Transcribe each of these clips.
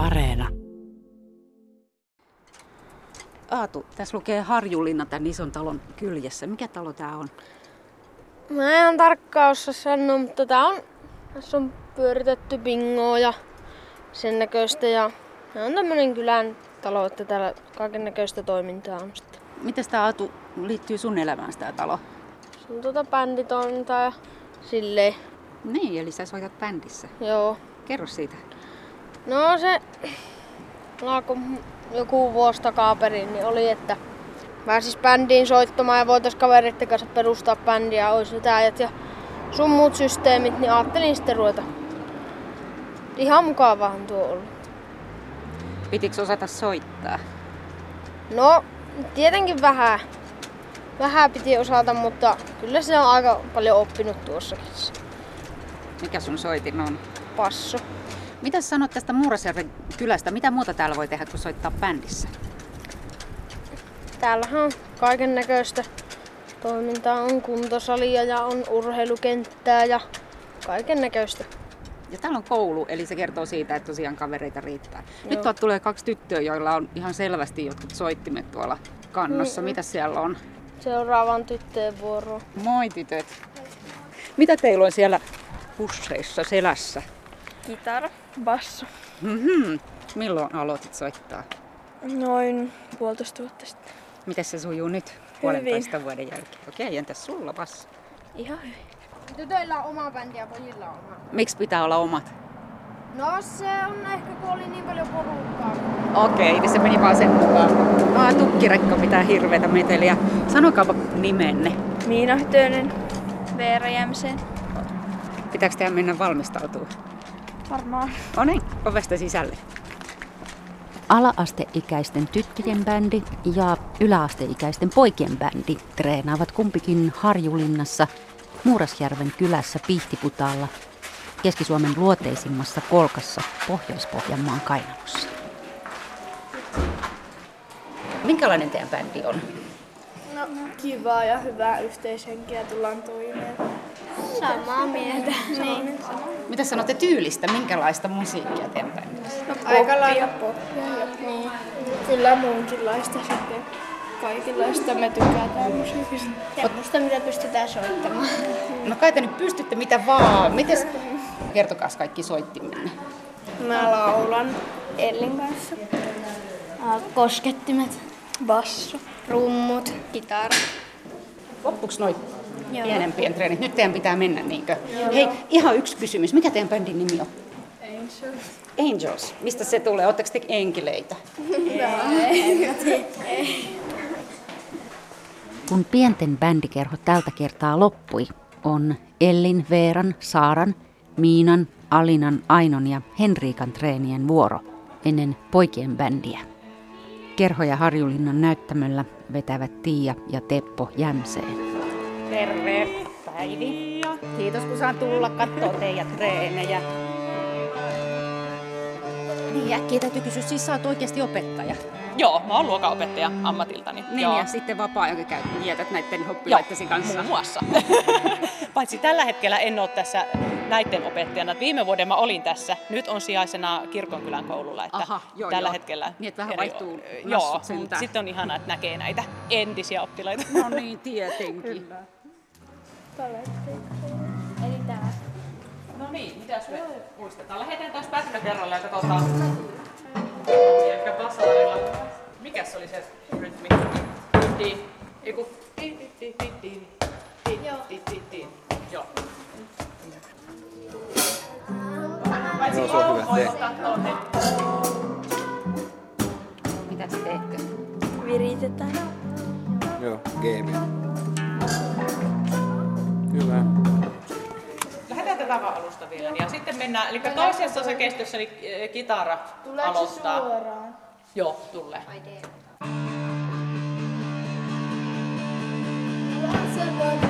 Areena. Aatu, tässä lukee Harjulinna tämän ison talon kyljessä. Mikä talo tämä on? Mä en ihan tarkkaan osaa sanoa, mutta tää on, tässä on pyöritetty bingoa ja sen näköistä. Ja tää on tämmönen kylän talo, että täällä kaiken näköistä toimintaa on sitten. Miten tämä Aatu liittyy sun elämään tämä talo? Se on tuota bänditoimintaa ja silleen, Niin, eli sä soitat bändissä. joo. Kerro siitä. No se alkoi joku vuosi takaperin, niin oli, että pääsis bändiin soittamaan ja voitais kavereiden kanssa perustaa bändiä, olisi vetäjät ja sun muut systeemit, niin ajattelin sitten ruveta. Ihan mukavaahan tuo ollut. Pitikö osata soittaa? No, tietenkin vähän. Vähän piti osata, mutta kyllä se on aika paljon oppinut tuossakin. Mikä sun soitin on? Passo. Mitä sanot tästä Muurasjärven kylästä? Mitä muuta täällä voi tehdä kuin soittaa bändissä? Täällähän on kaiken näköistä toimintaa. On kuntosalia ja on urheilukenttää ja kaiken näköistä. Ja täällä on koulu, eli se kertoo siitä, että tosiaan kavereita riittää. Nyt Joo. tuolta tulee kaksi tyttöä, joilla on ihan selvästi jotkut soittimet tuolla kannossa. Mm-mm. Mitä siellä on? Seuraavan tyttöjen vuoroon. Moi tytöt. Mitä teillä on siellä pusseissa selässä? Kitara, basso. Mhm. Milloin aloitit soittaa? Noin puolitoista vuotta sitten. Miten se sujuu nyt puolentoista vuoden jälkeen? Okei, entäs sulla Passi? Ihan hyvin. Tytöillä on oma bändi ja pojilla on oma. Miksi pitää olla omat? No se on ehkä kun oli niin paljon porukkaa. Okei, niin se meni vaan sen mukaan. Ah, tukkirekka pitää hirveätä meteliä. Sanokaapa nimenne. Miina Hytönen, Veera Jämsen. Pitääkö teidän mennä valmistautua? Varmaan. No niin, ovesta sisälle. Ala-asteikäisten tyttöjen bändi ja yläasteikäisten poikien bändi treenaavat kumpikin Harjulinnassa Muurasjärven kylässä Pihtiputaalla Keski-Suomen luoteisimmassa kolkassa Pohjois-Pohjanmaan Kainalossa. Minkälainen teidän bändi on? No, kivaa ja hyvää yhteishenkiä tullaan toimeen. Samaa mieltä. Niin. Mitä sanotte tyylistä? Minkälaista musiikkia teidän bändissä? No, Aika lailla poppia. Niin. Kyllä muunkinlaista sitten. Kaikenlaista me tykätään musiikista. Semmoista, mitä pystytään soittamaan. No kai te nyt pystytte mitä vaan. Mites? Kertokaa kaikki soittimenne. Mä laulan Ellin kanssa. Koskettimet, Basso. rummut, kitara. Loppuks noin pienempien treenit? Nyt teidän pitää mennä niinkö? Hei, ihan yksi kysymys. Mikä teidän bändin nimi on? Angels. Angels. Mistä se tulee? Oletteko te enkeleitä? Kun pienten bändikerho tältä kertaa loppui, on Ellin, Veeran, Saaran, Miinan, Alinan, Ainon ja Henriikan treenien vuoro ennen poikien bändiä. Kerho ja Harjulinnan näyttämöllä vetävät Tiia ja Teppo Jämseen. Terve, Päivi. Kiitos kun saan tulla katsoa teidän treenejä. Niin, äkkiä täytyy kysyä, siis sä oot oikeasti opettaja. Joo, mä oon luokanopettaja ammatiltani. Niin, Joo. ja sitten vapaa-ajan käyt vietät näiden oppilaittesi kanssa. Muun muassa. Paitsi tällä hetkellä en ole tässä näiden opettajana. Viime vuoden mä olin tässä. Nyt on sijaisena Kirkonkylän koululla. Että Aha, joo, tällä joo. hetkellä. Niin, että vähän vaihtuu Joo, sitten on ihanaa, että näkee näitä entisiä oppilaita. No niin, tietenkin. No niin, mitäs me muistetaan? Lähdetään taas pätkä kerralla ja katsotaan. Ehkä basaarilla. Mikäs oli se rytmi? Di. Eiku. Di, di, di, di, di. Di, di, di, di. Joo. Paitsi No, se on hyvä. Mitä te teette? Viritetään. Joo, game. Hyvä. Lähdetään tätä vaan alusta vielä. Ja sitten mennään, eli eh, toisessa se kestössä niin kitara Tuleeko aloittaa. Se suoraan? Joo, tulee. Ai, se voi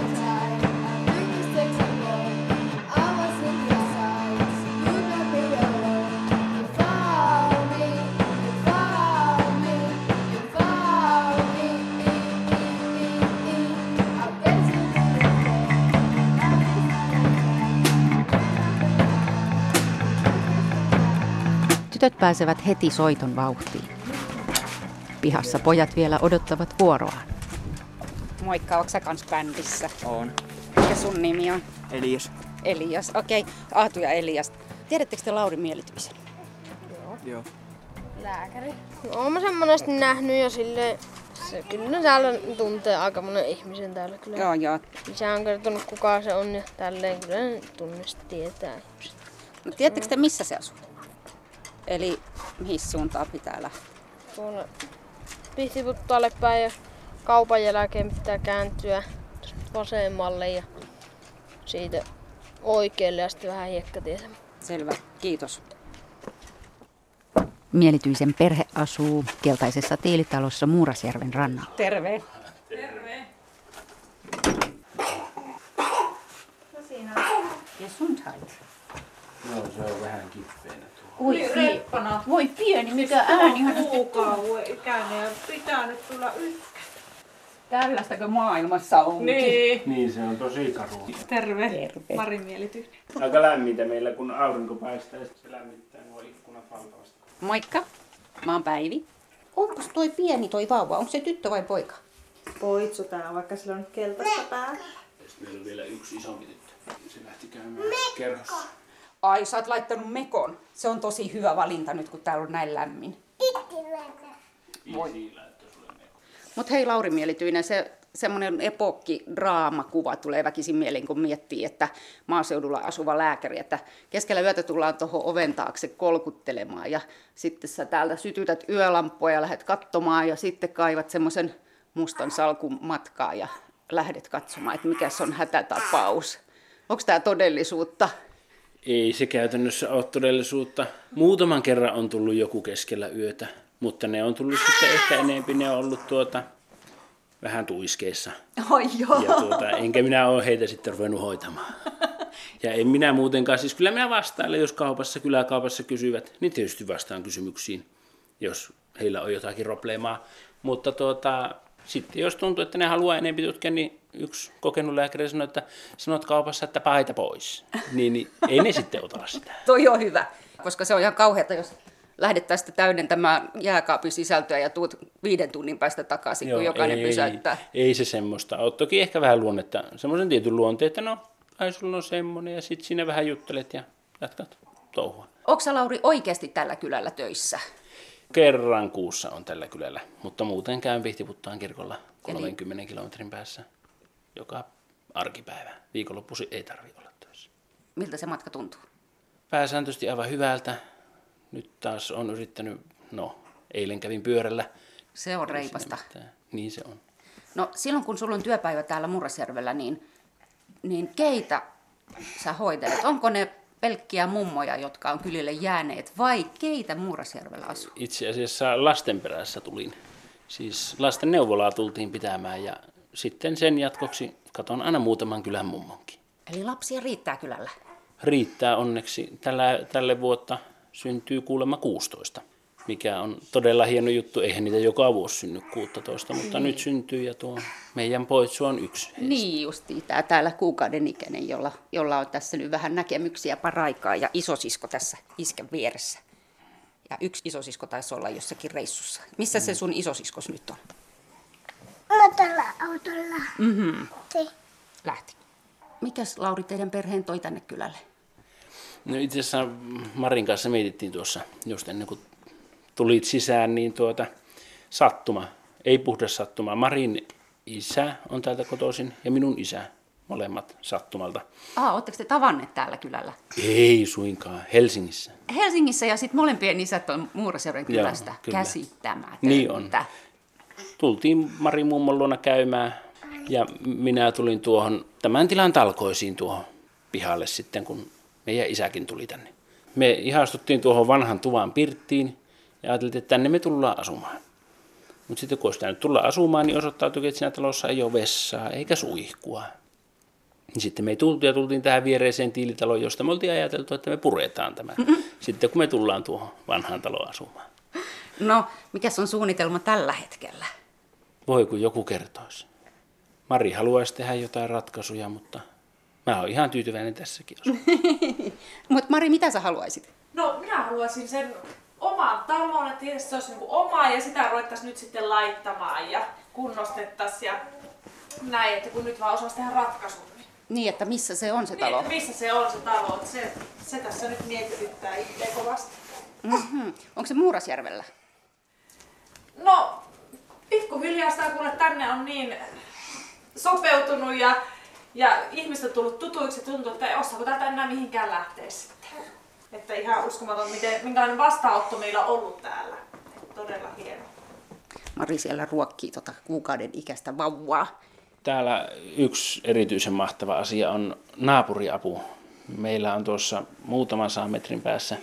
Tytöt pääsevät heti soiton vauhtiin. Pihassa pojat vielä odottavat vuoroaan. Moikka, onko sä kans bändissä? On. Mikä sun nimi on? Elias. Elias. Okei, okay. Aatu ja Elias. Tiedättekö te Lauri Mielityisen? Joo. Lääkäri. No, oon mä sen monesti nähnyt ja sille se kyllä täällä tuntee aika monen ihmisen täällä kyllä. Joo, joo. Isä on kertonut kuka se on ja tälleen kyllä tunnista tietää ihmiset. No, tiedättekö te missä se asuu? Eli mihin suuntaan pitää lähteä? Tuolla Pihtiputtaalle päin ja kaupan jälkeen pitää kääntyä vasemmalle ja siitä oikealle ja sitten vähän hiekkatietä. Selvä, kiitos. Mielityisen perhe asuu keltaisessa tiilitalossa Muurasjärven rannalla. Terve. Gesundheit. Joo, se on vähän kipeänä tuo. Oi, reppana. Voi pieni, mikä ääni. Kuukauden ikäinen ja pitää nyt tulla ykkä. Tällaistako maailmassa onkin? Niin. Niin, se on tosi karua. Terve. Terve. Mari Mielityinen. Aika lämmintä meillä, kun aurinko paistaa ja se lämmittää nuo ikkunat valtavasti. Moikka, mä oon Päivi. Onko toi pieni toi vauva? Onko se tyttö vai poika? Poitsu tää, vaikka sillä on keltaista päällä. Sitten meillä on vielä yksi isompi tyttö. Se lähti käymään kerhossa. Ai, sä oot laittanut mekon. Se on tosi hyvä valinta nyt, kun täällä on näin lämmin. Voi. Mutta hei Lauri Mielityinen, se semmoinen epokki draamakuva tulee väkisin mieleen, kun miettii, että maaseudulla asuva lääkäri, että keskellä yötä tullaan tuohon oven taakse kolkuttelemaan ja sitten sä täältä sytytät yölampua ja lähdet katsomaan ja sitten kaivat semmoisen mustan salkun matkaa ja lähdet katsomaan, että mikä se on hätätapaus. Onko tämä todellisuutta? Ei se käytännössä ole todellisuutta. Muutaman kerran on tullut joku keskellä yötä, mutta ne on tullut sitten ehkä enempi, ne on ollut tuota, vähän tuiskeissa. Oi joo. Ja tuota, enkä minä ole heitä sitten ruvennut hoitamaan. Ja en minä muutenkaan, siis kyllä minä vastailen, jos kaupassa, kyläkaupassa kysyvät, niin tietysti vastaan kysymyksiin, jos heillä on jotakin probleemaa. Mutta tuota, sitten jos tuntuu, että ne haluaa enempi tutkia, niin yksi kokenut lääkäri sanoi, että sanot kaupassa, että paita pois. Niin, niin ei ne sitten ota sitä. Toi on hyvä, koska se on ihan kauheata, jos lähdettäisiin sitten täydentämään jääkaapin sisältöä ja tuut viiden tunnin päästä takaisin, Joo, kun jokainen ei, pysäyttää. Ei, ei se semmoista ole. Toki ehkä vähän luonnetta, semmoisen tietyn luonteen, että no, ai sulla on semmoinen ja sitten siinä vähän juttelet ja jatkat touhua. Onko Lauri oikeasti tällä kylällä töissä? Kerran kuussa on tällä kylällä, mutta muuten käyn Pihtiputtaan kirkolla 30 kilometrin päässä joka arkipäivä. Viikonloppuisin ei tarvi olla töissä. Miltä se matka tuntuu? Pääsääntöisesti aivan hyvältä. Nyt taas on yrittänyt, no eilen kävin pyörällä. Se on reipasta. Niin se on. No silloin kun sulla on työpäivä täällä Murrasjärvellä, niin, niin keitä sä hoitelet? Onko ne pelkkiä mummoja, jotka on kylille jääneet, vai keitä Muurasjärvellä asuu? Itse asiassa lasten perässä tulin. Siis lasten neuvolaa tultiin pitämään ja sitten sen jatkoksi katon aina muutaman kylän mummonkin. Eli lapsia riittää kylällä. Riittää onneksi. Tällä, tälle vuotta syntyy kuulemma 16, mikä on todella hieno juttu. Eihän niitä joka vuosi synny 16, mutta nyt syntyy ja tuo meidän poitsu on yksi. heistä. Niin justi, tää täällä kuukauden ikäinen, jolla, jolla on tässä nyt vähän näkemyksiä paraikaa ja isosisko tässä isken vieressä. Ja yksi isosisko taisi olla jossakin reissussa. Missä se sun isosiskos nyt on? Autolla, autolla. Mm-hmm. Se. Lähti. Mikäs Lauri teidän perheen toi tänne kylälle? No itse asiassa Marin kanssa mietittiin tuossa just ennen kuin tulit sisään, niin tuota, sattuma, ei puhdas sattuma. Marin isä on täältä kotoisin ja minun isä, molemmat sattumalta. Ah, ootteko te tavanneet täällä kylällä? Ei suinkaan, Helsingissä. Helsingissä ja sitten molempien isät on Muurasjärven Joo, kylästä. kyllä. Käsittämätöntä. Niin on. Tultiin Marin mummon luona käymään ja minä tulin tuohon tämän tilan talkoisiin tuohon pihalle sitten, kun meidän isäkin tuli tänne. Me ihastuttiin tuohon vanhan tuvan pirttiin ja ajateltiin, että tänne me tullaan asumaan. Mutta sitten kun olisi nyt tulla asumaan, niin osoittautui, että siinä talossa ei ole vessaa eikä suihkua. Niin sitten me ei tultu ja tultiin tähän viereiseen tiilitaloon, josta me oltiin ajateltu, että me puretaan tämä. Sitten kun me tullaan tuohon vanhaan taloon asumaan. No, mikäs on suunnitelma tällä hetkellä? Voi kun joku kertoisi. Mari haluaisi tehdä jotain ratkaisuja, mutta mä oon ihan tyytyväinen tässäkin. Mutta Mari, mitä sä haluaisit? No minä haluaisin sen oman talon, että se olisi niin oma ja sitä ruvettaisiin nyt sitten laittamaan ja kunnostettaisiin ja näin, että kun nyt vaan osaisi tehdä ratkaisun. Niin, Niin, että missä se on se niin, talo? että missä se on se talo, että se, se tässä nyt mietityttää itseä kovasti. Mm-hmm. Onko se Muurasjärvellä? No, pikkuhiljaa sitä kuule tänne on niin sopeutunut ja, ja ihmiset on tullut tutuiksi ja tuntuu, että ei osaako täältä enää mihinkään lähteä sitten. Että ihan uskomaton, miten, minkälainen vastaanotto meillä on ollut täällä. Todella hieno. Mari siellä ruokkii tota kuukauden ikäistä vauvaa. Täällä yksi erityisen mahtava asia on naapuriapu. Meillä on tuossa muutaman saan metrin päässä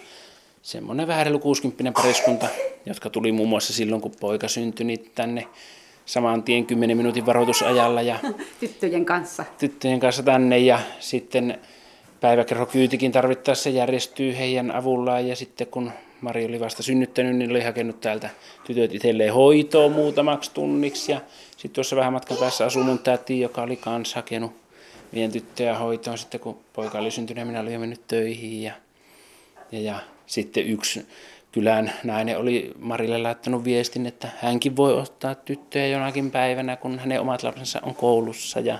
semmoinen vähän reilu 60 pariskunta, jotka tuli muun muassa silloin, kun poika syntyi niin tänne saman tien 10 minuutin varoitusajalla ja Tyttöjen kanssa. tyttöjen kanssa tänne ja sitten päiväkerhokyytikin tarvittaessa järjestyy heidän avullaan. Ja sitten kun Mari oli vasta synnyttänyt, niin oli hakenut täältä tytöt itselleen hoitoa muutamaksi tunniksi. Ja sitten tuossa vähän matkan päässä asui mun täti, joka oli kanssa hakenut meidän tyttöjä hoitoon. Sitten kun poika oli syntynyt minä olin jo mennyt töihin. Ja, ja, ja sitten yksi kylän nainen oli Marille laittanut viestin, että hänkin voi ottaa tyttöjä jonakin päivänä, kun hänen omat lapsensa on koulussa. Ja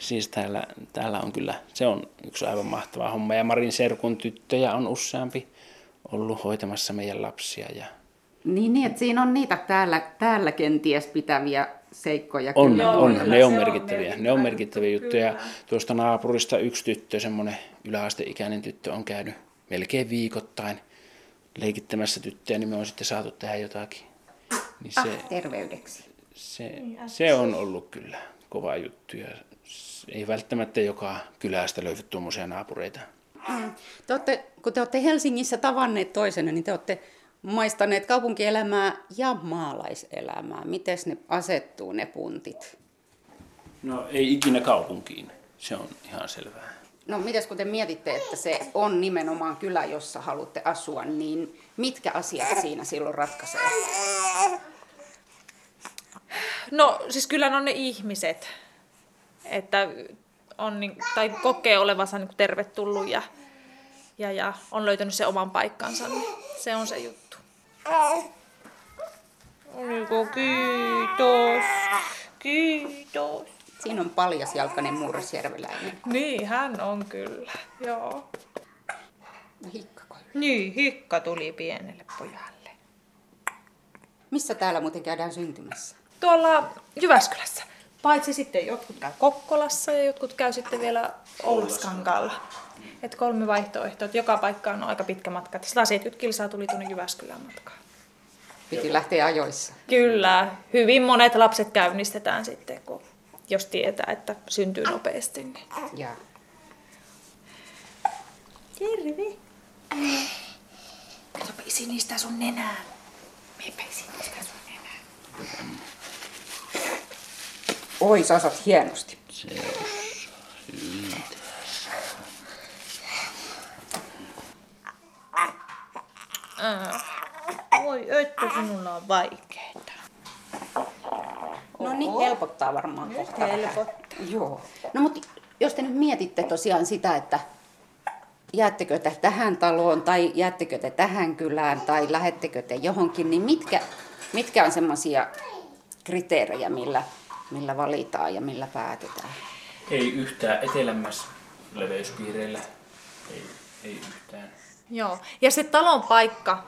siis täällä, täällä on kyllä, se on yksi aivan mahtava homma. Ja Marin serkun tyttöjä on useampi ollut hoitamassa meidän lapsia. Ja Niin, niin, että siinä on niitä täällä, täällä kenties pitäviä seikkoja. on, kyllä. on, kyllä, ne on merkittäviä, ne on merkittäviä juttu, juttuja. kyllä. Tuosta naapurista yksi tyttö, semmoinen yläasteikäinen tyttö on käynyt melkein viikoittain leikittämässä tyttöjä, niin me on sitten saatu tehdä jotakin. Niin se, Terveydeksi. Se, se on ollut kyllä kova juttu ja ei välttämättä joka kylästä löydy tuommoisia naapureita. Mm. Te olette, kun te olette Helsingissä tavanneet toisenne, niin te olette maistaneet kaupunkielämää ja maalaiselämää. Miten ne asettuu ne puntit? No ei ikinä kaupunkiin, se on ihan selvää. No mites kun te mietitte, että se on nimenomaan kylä, jossa haluatte asua, niin mitkä asiat siinä silloin ratkaisee? No siis kyllä on ne ihmiset, että on, niin, tai kokee olevansa niin tervetullut ja, ja, ja on löytänyt se oman paikkansa, niin se on se juttu. Oliko kiitos, kiitos. Siinä on paljasjalkainen murrosjärveläinen. Niin, hän on kyllä, joo. No hikkako. Niin, hikka tuli pienelle pojalle. Missä täällä muuten käydään syntymässä? Tuolla Jyväskylässä. Paitsi sitten jotkut käy Kokkolassa ja jotkut käy sitten vielä Oulaskankaalla. Et kolme vaihtoehtoa, että joka paikkaan on aika pitkä matka. Et 170 kilsaa tuli tuonne Jyväskylään matkaan. Piti lähteä ajoissa. Kyllä, hyvin monet lapset käynnistetään sitten, kun, jos tietää, että syntyy nopeasti. Niin. Ja Terve. Katsopa isi niistä sun nenään. Meipä isi niistä sun nenään. Oi, sä osat hienosti. Se on Voi, että sinulla on vaikeeta. No niin, helpottaa varmaan kohta vähän. helpottaa. Joo. No mutta jos te nyt mietitte tosiaan sitä, että jäättekö te tähän taloon tai jäättekö te tähän kylään tai lähettekö te johonkin, niin mitkä, mitkä on semmoisia kriteerejä, millä, millä valitaan ja millä päätetään? Ei yhtään etelämmässä leveyspiireillä. Ei, ei yhtään. Joo, ja se talon paikka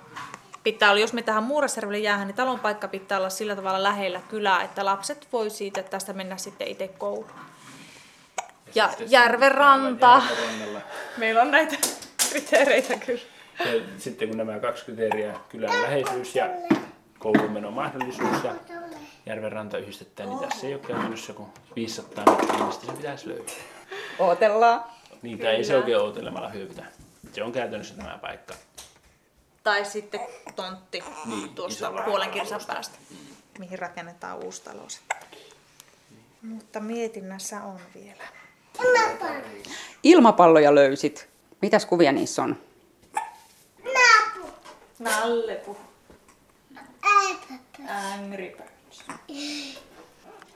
pitää olla, jos me tähän Muurasjärvelle jäähän, niin talon paikka pitää olla sillä tavalla lähellä kylää, että lapset voi siitä tästä mennä sitten itse kouluun. Ja Järvenranta. Järvenrannalla. Meillä on näitä kriteereitä kyllä. Ja sitten kun nämä kaksi kriteeriä, kylän läheisyys ja koulumenon mahdollisuus ja järvenranta yhdistetään, niin tässä ei ole käytännössä kuin 500 metriä, mistä se pitäisi löytää. Ootellaan. Niitä ei se oikein outelemalla hyödytä. Se on käytännössä tämä paikka. Tai sitten tontti Niin, tuosta puolen kilsan päästä, mihin rakennetaan uusi talo sitten. Mutta mietinnässä on vielä. Ilmapalloja löysit. Mitäs kuvia niissä on? Nallepu. Angry Birds.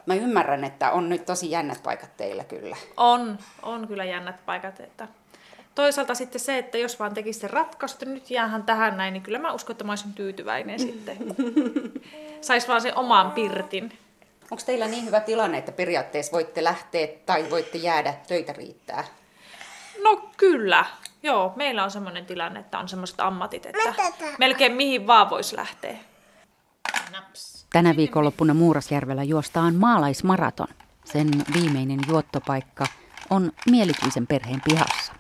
Mä ymmärrän, että on nyt tosi jännät paikat teillä kyllä. On, on kyllä jännät paikat, että toisaalta sitten se, että jos vaan tekisi sen ratkaisu, että nyt jäähän tähän näin, niin kyllä mä uskon, että mä olisin tyytyväinen sitten. Sais vaan sen oman pirtin. Onko teillä niin hyvä tilanne, että periaatteessa voitte lähteä tai voitte jäädä, töitä riittää? No kyllä. Joo, meillä on semmoinen tilanne, että on semmoiset ammatit, että melkein mihin vaan voisi lähteä. Tänä viikonloppuna Muurasjärvellä juostaan maalaismaraton. Sen viimeinen juottopaikka on mielikuisen perheen pihassa.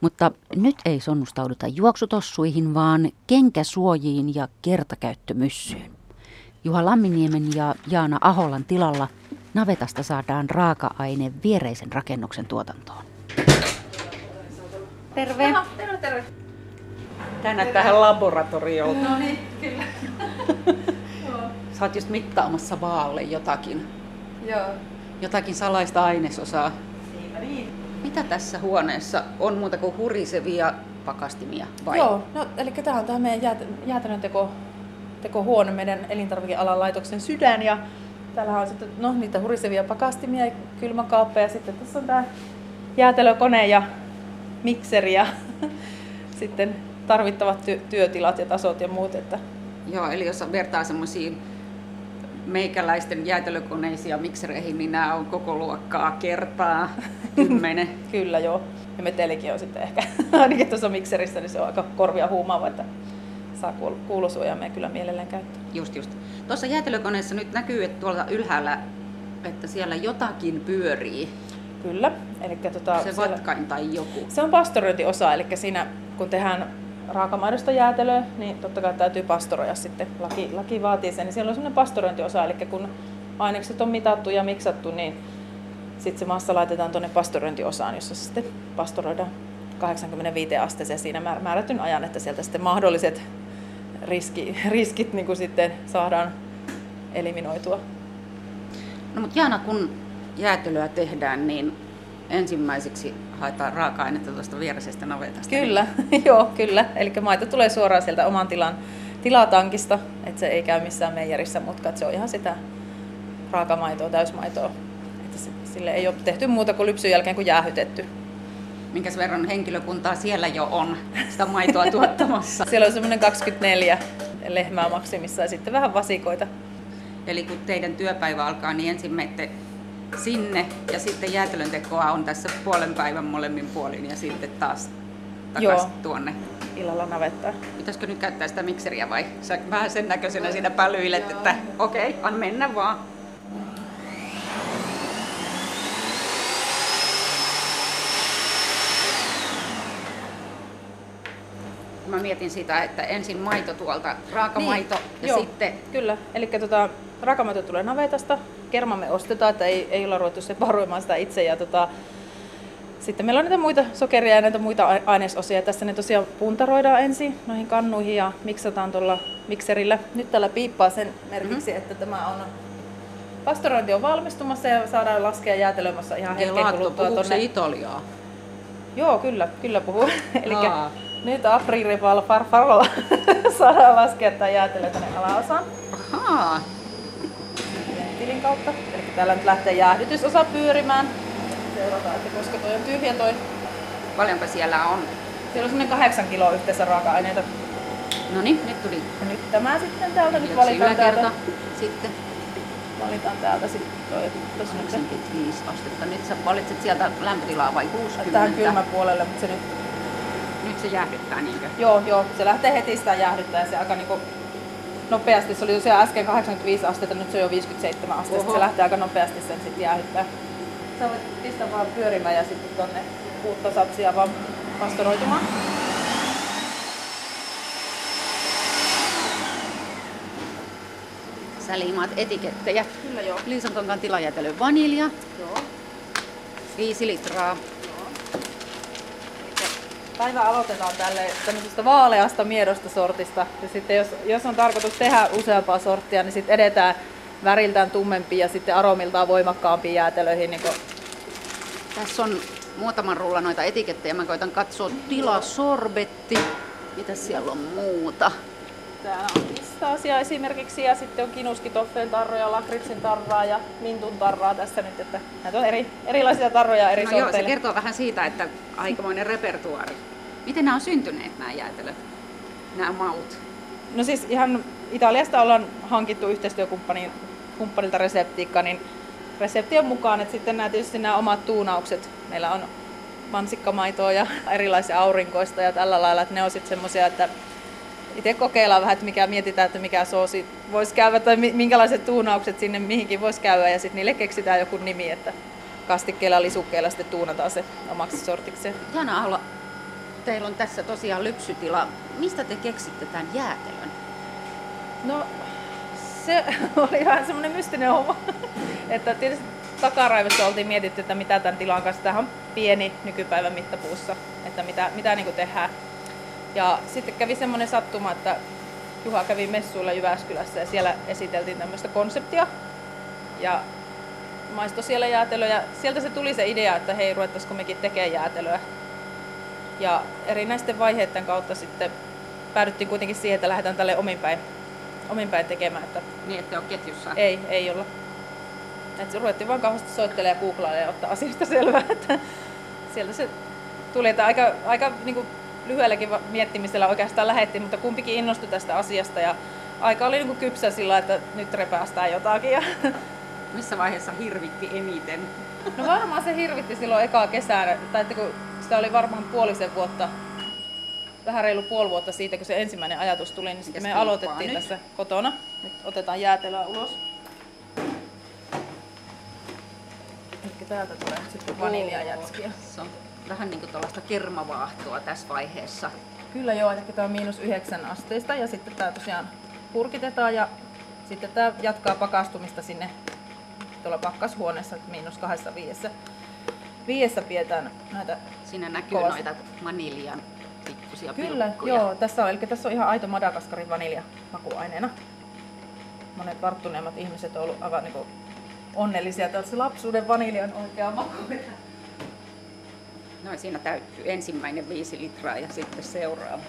Mutta nyt ei sonnustauduta juoksutossuihin, vaan kenkäsuojiin ja kertakäyttömyssyyn. Juha Lamminiemen ja Jaana Aholan tilalla navetasta saadaan raaka-aine viereisen rakennuksen tuotantoon. Terve. terve, terve. Tää näyttää ihan laboratoriolta. No niin, kyllä. Sä oot just mittaamassa vaalle jotakin. Joo. Jotakin salaista ainesosaa. Niinpä niin. Mitä tässä huoneessa on muuta kuin hurisevia pakastimia vai? Joo, no, eli tämä on tämä meidän jäät, jäätelön teko, tekohuone, meidän elintarvikealan laitoksen sydän. Ja täällä on sitten no, niitä hurisevia pakastimia ja kylmäkaappeja. Sitten tässä on tämä jäätelökone ja mikseri ja sitten tarvittavat ty- työtilat ja tasot ja muut. Että Joo, eli jos vertaa semmoisiin meikäläisten jäätelökoneisiin ja miksereihin, niin nämä on koko luokkaa kertaa kymmenen. kyllä joo. Ja metelikin on sitten ehkä, ainakin tuossa mikserissä, niin se on aika korvia huumaava, että saa kuul- kuulosuojaimia kyllä mielellään käyttää. Just, just. Tuossa jäätelökoneessa nyt näkyy, että tuolla ylhäällä, että siellä jotakin pyörii. Kyllä. Eli tota, Se siellä- vatkain tai joku. Se on pastorointiosa, eli siinä kun tehdään raakamaidosta jäätelöä, niin totta kai täytyy pastoroida sitten. Laki, laki vaatii sen, niin siellä on semmoinen pastorointiosa, eli kun ainekset on mitattu ja miksattu, niin sitten se massa laitetaan tuonne pastorointiosaan, jossa se sitten pastoroidaan 85 asteeseen siinä määr- määrätyn ajan, että sieltä sitten mahdolliset riski, riskit niin kuin sitten saadaan eliminoitua. No mutta Jaana, kun jäätelöä tehdään, niin ensimmäiseksi haetaan raaka-ainetta tuosta viereisestä navetasta. Kyllä, joo, kyllä. Eli maito tulee suoraan sieltä oman tilan tilatankista, että se ei käy missään meijerissä, mutta se on ihan sitä raakamaitoa, täysmaitoa. Että se, sille ei ole tehty muuta kuin lypsyn jälkeen kuin jäähytetty. Minkäs verran henkilökuntaa siellä jo on sitä maitoa tuottamassa? Siellä on semmoinen 24 lehmää maksimissa ja sitten vähän vasikoita. Eli kun teidän työpäivä alkaa, niin ensin menette sinne ja sitten jäätelön tekoa on tässä puolen päivän molemmin puolin ja sitten taas takaisin Joo. tuonne. Illalla navettaa. Pitäisikö nyt käyttää sitä mikseriä vai sä vähän sen näköisenä siinä pälyilet, että okei, okay, an mennä vaan. Mä mietin sitä, että ensin maito tuolta, raakamaito niin, ja Joo, sitten Kyllä, eli tota, raakamaito tulee navetasta, kerma me ostetaan, että ei, ei olla ruvettu separoimaan sitä itse. Ja tota, sitten meillä on näitä muita sokeria ja näitä muita ai- ainesosia. Tässä ne tosiaan puntaroidaan ensin noihin kannuihin ja miksataan tuolla mikserillä. Nyt täällä piippaa sen merkiksi, mm-hmm. että tämä on pastorointi on valmistumassa ja saadaan laskea jäätelömässä ihan hetken kuluttua tuonne. Italiaa? Joo, kyllä, kyllä puhuu. Eli. Nyt Aprilipalla farfarolla saadaan laskea tämä jäätelö tänne alaosaan Ahaa, tilin kautta. Eli täällä nyt lähtee jäähdytysosa pyörimään. Seurataan, että koska toi on tyhjä toi. paljonko siellä on? Siellä on semmoinen kahdeksan kiloa yhteensä raaka-aineita. No niin, nyt tuli Ja nyt tämä sitten täältä, nyt valitaan täältä, Sitten valitaan täältä sitten toi. Se, 85 astetta. Nyt sä valitset sieltä lämpötilaa vai 60? tähän kylmäpuolelle, mutta se Nyt se jäähdyttää niinkö? joo, joo, se lähtee heti sitä jäähdyttää ja se aika niinku nopeasti. Se oli tosiaan äsken 85 astetta, nyt se on jo 57 astetta. Oho. Se lähtee aika nopeasti sen sitten jäähdyttää. Sä voit pistää vaan pyörimään ja sitten tonne uutta satsia vaan pastoroitumaan. Sä liimaat etikettejä. Kyllä joo. Liisan kankaan tilajäätelö vanilja, joo. 5 litraa. Päivä aloitetaan tälle tämmöisestä vaaleasta miedosta sortista. Ja sitten jos, jos on tarkoitus tehdä useampaa sorttia, niin sitten edetään väriltään tummempiin ja sitten aromiltaan voimakkaampiin jäätelöihin. Niin kuin Tässä on muutaman rulla noita etikettejä. Mä koitan katsoa tila sorbetti. Mitä siellä on muuta? Täällä on pistaasia esimerkiksi ja sitten on kinuskitoffeen tarroja, lakritsin tarraa ja mintun tarraa tässä nyt. Että näitä on eri, erilaisia tarroja eri No joo, se kertoo vähän siitä, että aikamoinen repertuaari. Miten nämä on syntyneet nämä jäätelöt, nämä maut? No siis ihan Italiasta ollaan hankittu yhteistyökumppanin kumppanilta reseptiikka, niin reseptien mukaan, että sitten nämä tietysti nämä omat tuunaukset. Meillä on mansikkamaitoa ja erilaisia aurinkoista ja tällä lailla, että ne on sitten semmoisia, että itse kokeillaan vähän, että mikä mietitään, että mikä soosi voisi käydä tai mi- minkälaiset tuunaukset sinne mihinkin voisi käydä ja sitten niille keksitään joku nimi, että kastikkeella ja lisukkeella sitten tuunataan se omaksi sortikseen. Hienoa olla. Teillä on tässä tosiaan lypsytila. Mistä te keksitte tämän jäätelön? No se oli vähän semmoinen mystinen homma. että tietysti takaraivossa oltiin mietitty, että mitä tämän tilan kanssa. Tämähän on pieni nykypäivän mittapuussa, että mitä, mitä niin tehdään. Ja sitten kävi semmoinen sattuma, että Juha kävi messuilla Jyväskylässä ja siellä esiteltiin tämmöistä konseptia. Ja maistoi siellä jäätelöä ja sieltä se tuli se idea, että hei, ruvettaisiko mekin tekemään jäätelöä. Ja erinäisten vaiheiden kautta sitten päädyttiin kuitenkin siihen, että lähdetään tälle ominpäin, ominpäin tekemään. Että Niin, että ole ketjussa. ei, ei olla. Et ruvettiin vaan kauheasti soittelemaan ja googlailemaan ja ottaa asiasta selvää. Että sieltä se tuli, että aika, aika niin kuin lyhyelläkin miettimisellä oikeastaan lähettiin, mutta kumpikin innostui tästä asiasta ja aika oli niin kuin kypsä sillä, että nyt repäästään jotakin. Ja Missä vaiheessa hirvitti eniten? No varmaan se hirvitti silloin ekaa kesänä, tai että kun sitä oli varmaan puolisen vuotta, vähän reilu puoli vuotta siitä, kun se ensimmäinen ajatus tuli, niin sitten me aloitettiin nyt? tässä kotona. Nyt otetaan jäätelöä ulos. Eli täältä tulee sitten vaniljajätskiä. On vähän niin kuin tuollaista kermavaahtoa tässä vaiheessa. Kyllä joo, eli tämä on miinus yhdeksän asteista ja sitten tämä tosiaan purkitetaan ja sitten tämä jatkaa pakastumista sinne tuolla pakkashuoneessa, että miinus kahdessa viidessä. Viidessä pidetään näitä Siinä näkyy Kovasti. noita vaniljan pikkusia Kyllä, pilkkuja. joo, tässä on, eli tässä on ihan aito Madagaskarin vanilja makuaineena. Monet varttuneemmat ihmiset on ollut aivan niin onnellisia, että se lapsuuden vaniljan oikea maku. No siinä täyttyy ensimmäinen viisi litraa ja sitten seuraava.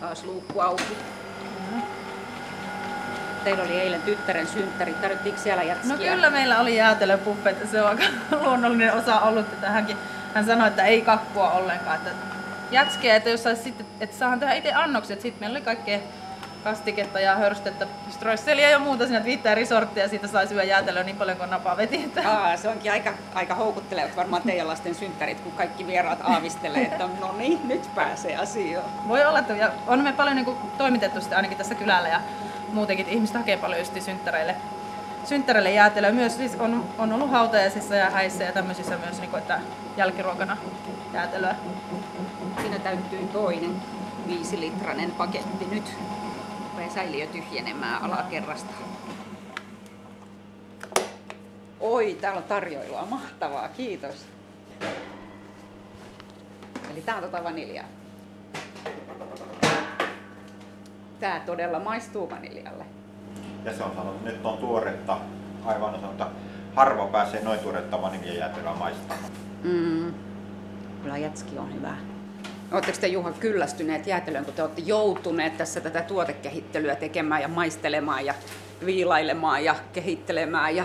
Taas luukku auki. Teillä oli eilen tyttären synttäri. Tarvittiinko siellä jätskiä? No kyllä meillä oli jäätelöpuffet, se on aika luonnollinen osa ollut, että hänkin, hän sanoi, että ei kakkua ollenkaan, että jätskiä, että jos sitten, että saahan tehdä itse annokset, sitten meillä oli kaikkea kastiketta ja hörstettä, strösseliä ja muuta että viittää risorttia ja siitä sai syödä jäätelöä niin paljon kuin napaa veti. Aa, se onkin aika, aika houkuttelevat varmaan teidän lasten synttärit, kun kaikki vieraat aavistelee, että no niin, nyt pääsee asioon. Voi olla, että ja on me paljon niin kuin, toimitettu sitä ainakin tässä kylällä ja muutenkin, että ihmiset hakee paljon just synttäreille, synttäreille jäätelöä. Myös siis on, on ollut hautajaisissa ja häissä ja tämmöisissä myös, niin kuin, että jälkiruokana jäätelöä. Siinä täyttyy toinen viisilitrainen paketti nyt. Rupeaa säiliö tyhjenemään alakerrasta. Oi, täällä on tarjoilua. Mahtavaa, kiitos. Eli tää on tota vaniljaa. Tää todella maistuu vaniljalle. Ja se on sanonut, että nyt on tuoretta, aivan on sanonut, että harva pääsee noin tuoretta vaniljajäätelöä maistamaan. Mm. Kyllä jätski on hyvä. Oletteko te Juha kyllästyneet jäätelöön, kun te olette joutuneet tässä tätä tuotekehittelyä tekemään ja maistelemaan ja viilailemaan ja kehittelemään ja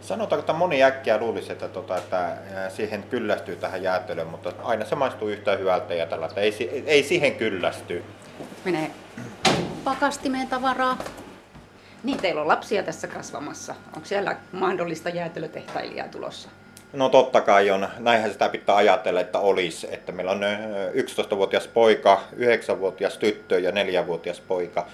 Sanotaanko, että moni äkkiä luulisi, että, tota, että siihen kyllästyy tähän jäätelöön, mutta aina se maistuu yhtä hyvältä ja tällä, että ei, ei siihen kyllästy. menee pakastimeen tavaraa. Niin, teillä on lapsia tässä kasvamassa. Onko siellä mahdollista jäätelötehtailijaa tulossa? No totta kai on, näinhän sitä pitää ajatella, että olisi, että meillä on ö, 11-vuotias poika, 9-vuotias tyttö ja 4-vuotias poika.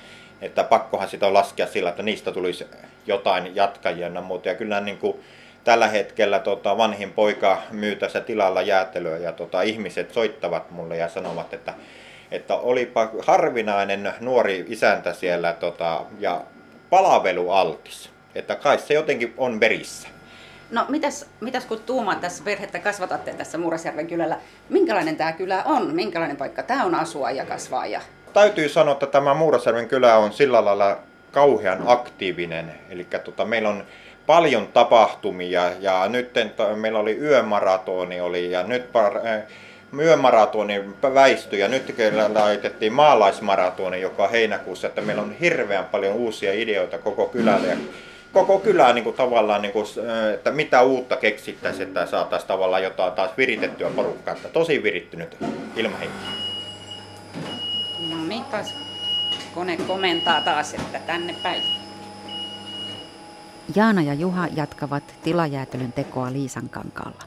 Että pakkohan sitä on laskea sillä, että niistä tulisi jotain jatkajia ja muuta. Ja kyllä niin kuin tällä hetkellä tota, vanhin poika myy tässä tilalla jäätelöä ja tota, ihmiset soittavat mulle ja sanovat, että, että olipa harvinainen nuori isäntä siellä tota, ja palvelualtis. Että kai se jotenkin on verissä. No mitäs, mitäs kun tuumaan tässä perhettä kasvatatte tässä Muurasjärven kylällä, minkälainen tämä kylä on? Minkälainen paikka tämä on asua ja kasvaa? Ja... Täytyy sanoa, että tämä Muurasjärven kylä on sillä lailla kauhean aktiivinen. Eli tota, meillä on paljon tapahtumia ja nyt meillä oli yömaratoni oli ja nyt par, myömaratoni väistyi ja nyt laitettiin maalaismaratoni, joka on heinäkuussa, että meillä on hirveän paljon uusia ideoita koko kylälle. Koko kylää niin kuin tavallaan, niin kuin, että mitä uutta keksittäisiin, että saataisiin tavallaan jotain taas viritettyä porukkaa. Että tosi virittynyt ilmahenki. No niin, taas kone komentaa taas, että tänne päin. Jaana ja Juha jatkavat tilajäätelön tekoa Liisan kankaalla.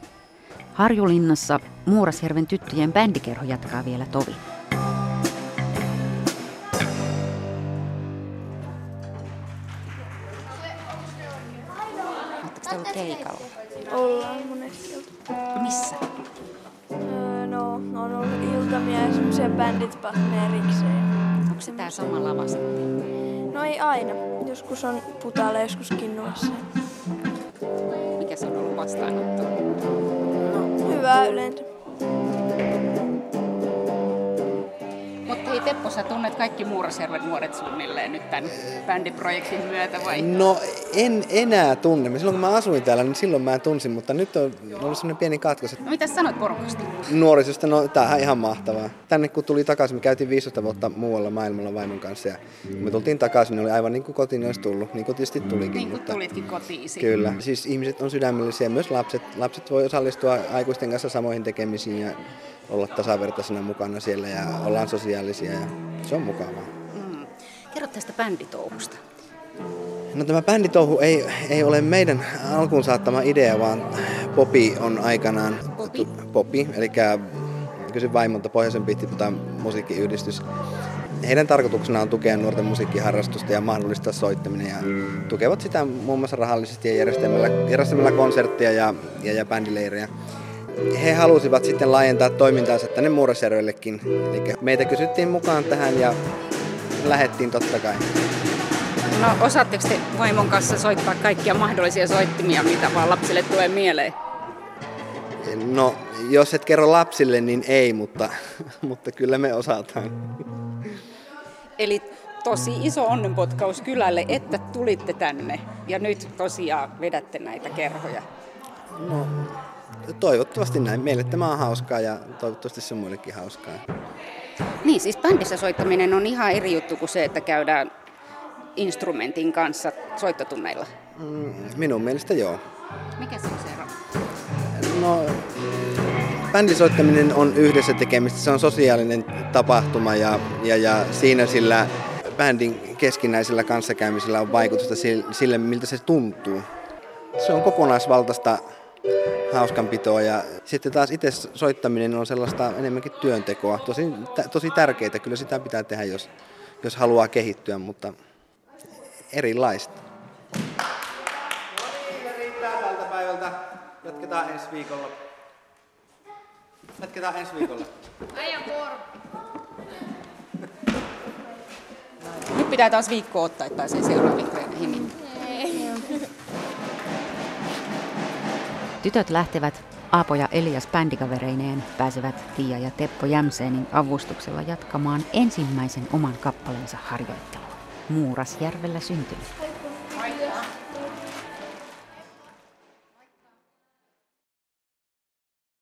Harjulinnassa Muurasjärven tyttöjen bändikerho jatkaa vielä tovi. Bänditapahtumia erikseen. Onko se tää sama lava sitten? No ei aina. Joskus on putaalla, joskus kinnuassa. Mikä se on ollut vastaanotto? Hyvää yleensä. Teppo, sä tunnet kaikki Muurasjärven nuoret suunnilleen nyt tämän bändiprojektin myötä vai? No en enää tunne. Silloin kun mä asuin täällä, niin silloin mä tunsin, mutta nyt on ollut sellainen pieni katkos. No mitä sanoit porukasta? Nuorisosta, no tämähän ihan mahtavaa. Tänne kun tuli takaisin, me käytiin 15 vuotta muualla maailmalla vaimon kanssa ja kun me tultiin takaisin, niin oli aivan niin kuin kotiin olisi tullut, niin kuin tietysti tulikin. Niin kuin mutta... tulitkin kotiin. Kyllä, siis ihmiset on sydämellisiä, myös lapset. Lapset voi osallistua aikuisten kanssa samoihin tekemisiin ja olla tasavertaisena mukana siellä ja ollaan sosiaalisia ja se on mukavaa. Mm. Kerro tästä bänditouhusta. No tämä bänditouhu ei, ei ole meidän alkuun saattama idea, vaan Popi on aikanaan... Popi? Popi, eli kysyn vaimolta Pohjoisen Pihtiputaan musiikkiyhdistys. Heidän tarkoituksena on tukea nuorten musiikkiharrastusta ja mahdollistaa soittaminen ja tukevat sitä muun muassa rahallisesti ja järjestämällä, järjestämällä konsertteja ja, ja, ja bändileirejä. He halusivat sitten laajentaa toimintaansa tänne Muurasjärvellekin. Eli meitä kysyttiin mukaan tähän ja lähettiin totta kai. No osaatteko te vaimon kanssa soittaa kaikkia mahdollisia soittimia, mitä vaan lapsille tulee mieleen? No, jos et kerro lapsille, niin ei, mutta, mutta kyllä me osataan. Eli tosi iso onnenpotkaus kylälle, että tulitte tänne ja nyt tosiaan vedätte näitä kerhoja. No, toivottavasti näin. Meille tämä on hauskaa ja toivottavasti se on muillekin hauskaa. Niin, siis bändissä soittaminen on ihan eri juttu kuin se, että käydään instrumentin kanssa soittotunneilla. Mm, minun mielestä joo. Mikä se on se ero? No, bändisoittaminen on yhdessä tekemistä. Se on sosiaalinen tapahtuma ja, ja, ja siinä sillä bändin keskinäisellä kanssakäymisellä on vaikutusta sille, miltä se tuntuu. Se on kokonaisvaltaista hauskanpitoa ja sitten taas itse soittaminen on sellaista enemmänkin työntekoa. Tosi, tosi tärkeää, kyllä sitä pitää tehdä, jos, jos haluaa kehittyä, mutta erilaista. riittää tältä päivältä. Jatketaan ensi viikolla. Jatketaan ensi viikolla. Äijän. Nyt pitää taas viikko ottaa, että pääsee seuraaviin treeneihin. Tytöt lähtevät Aapo ja Elias bändikavereineen pääsevät Tiia ja Teppo Jämseenin avustuksella jatkamaan ensimmäisen oman kappaleensa harjoittelua. Muurasjärvellä syntynyt.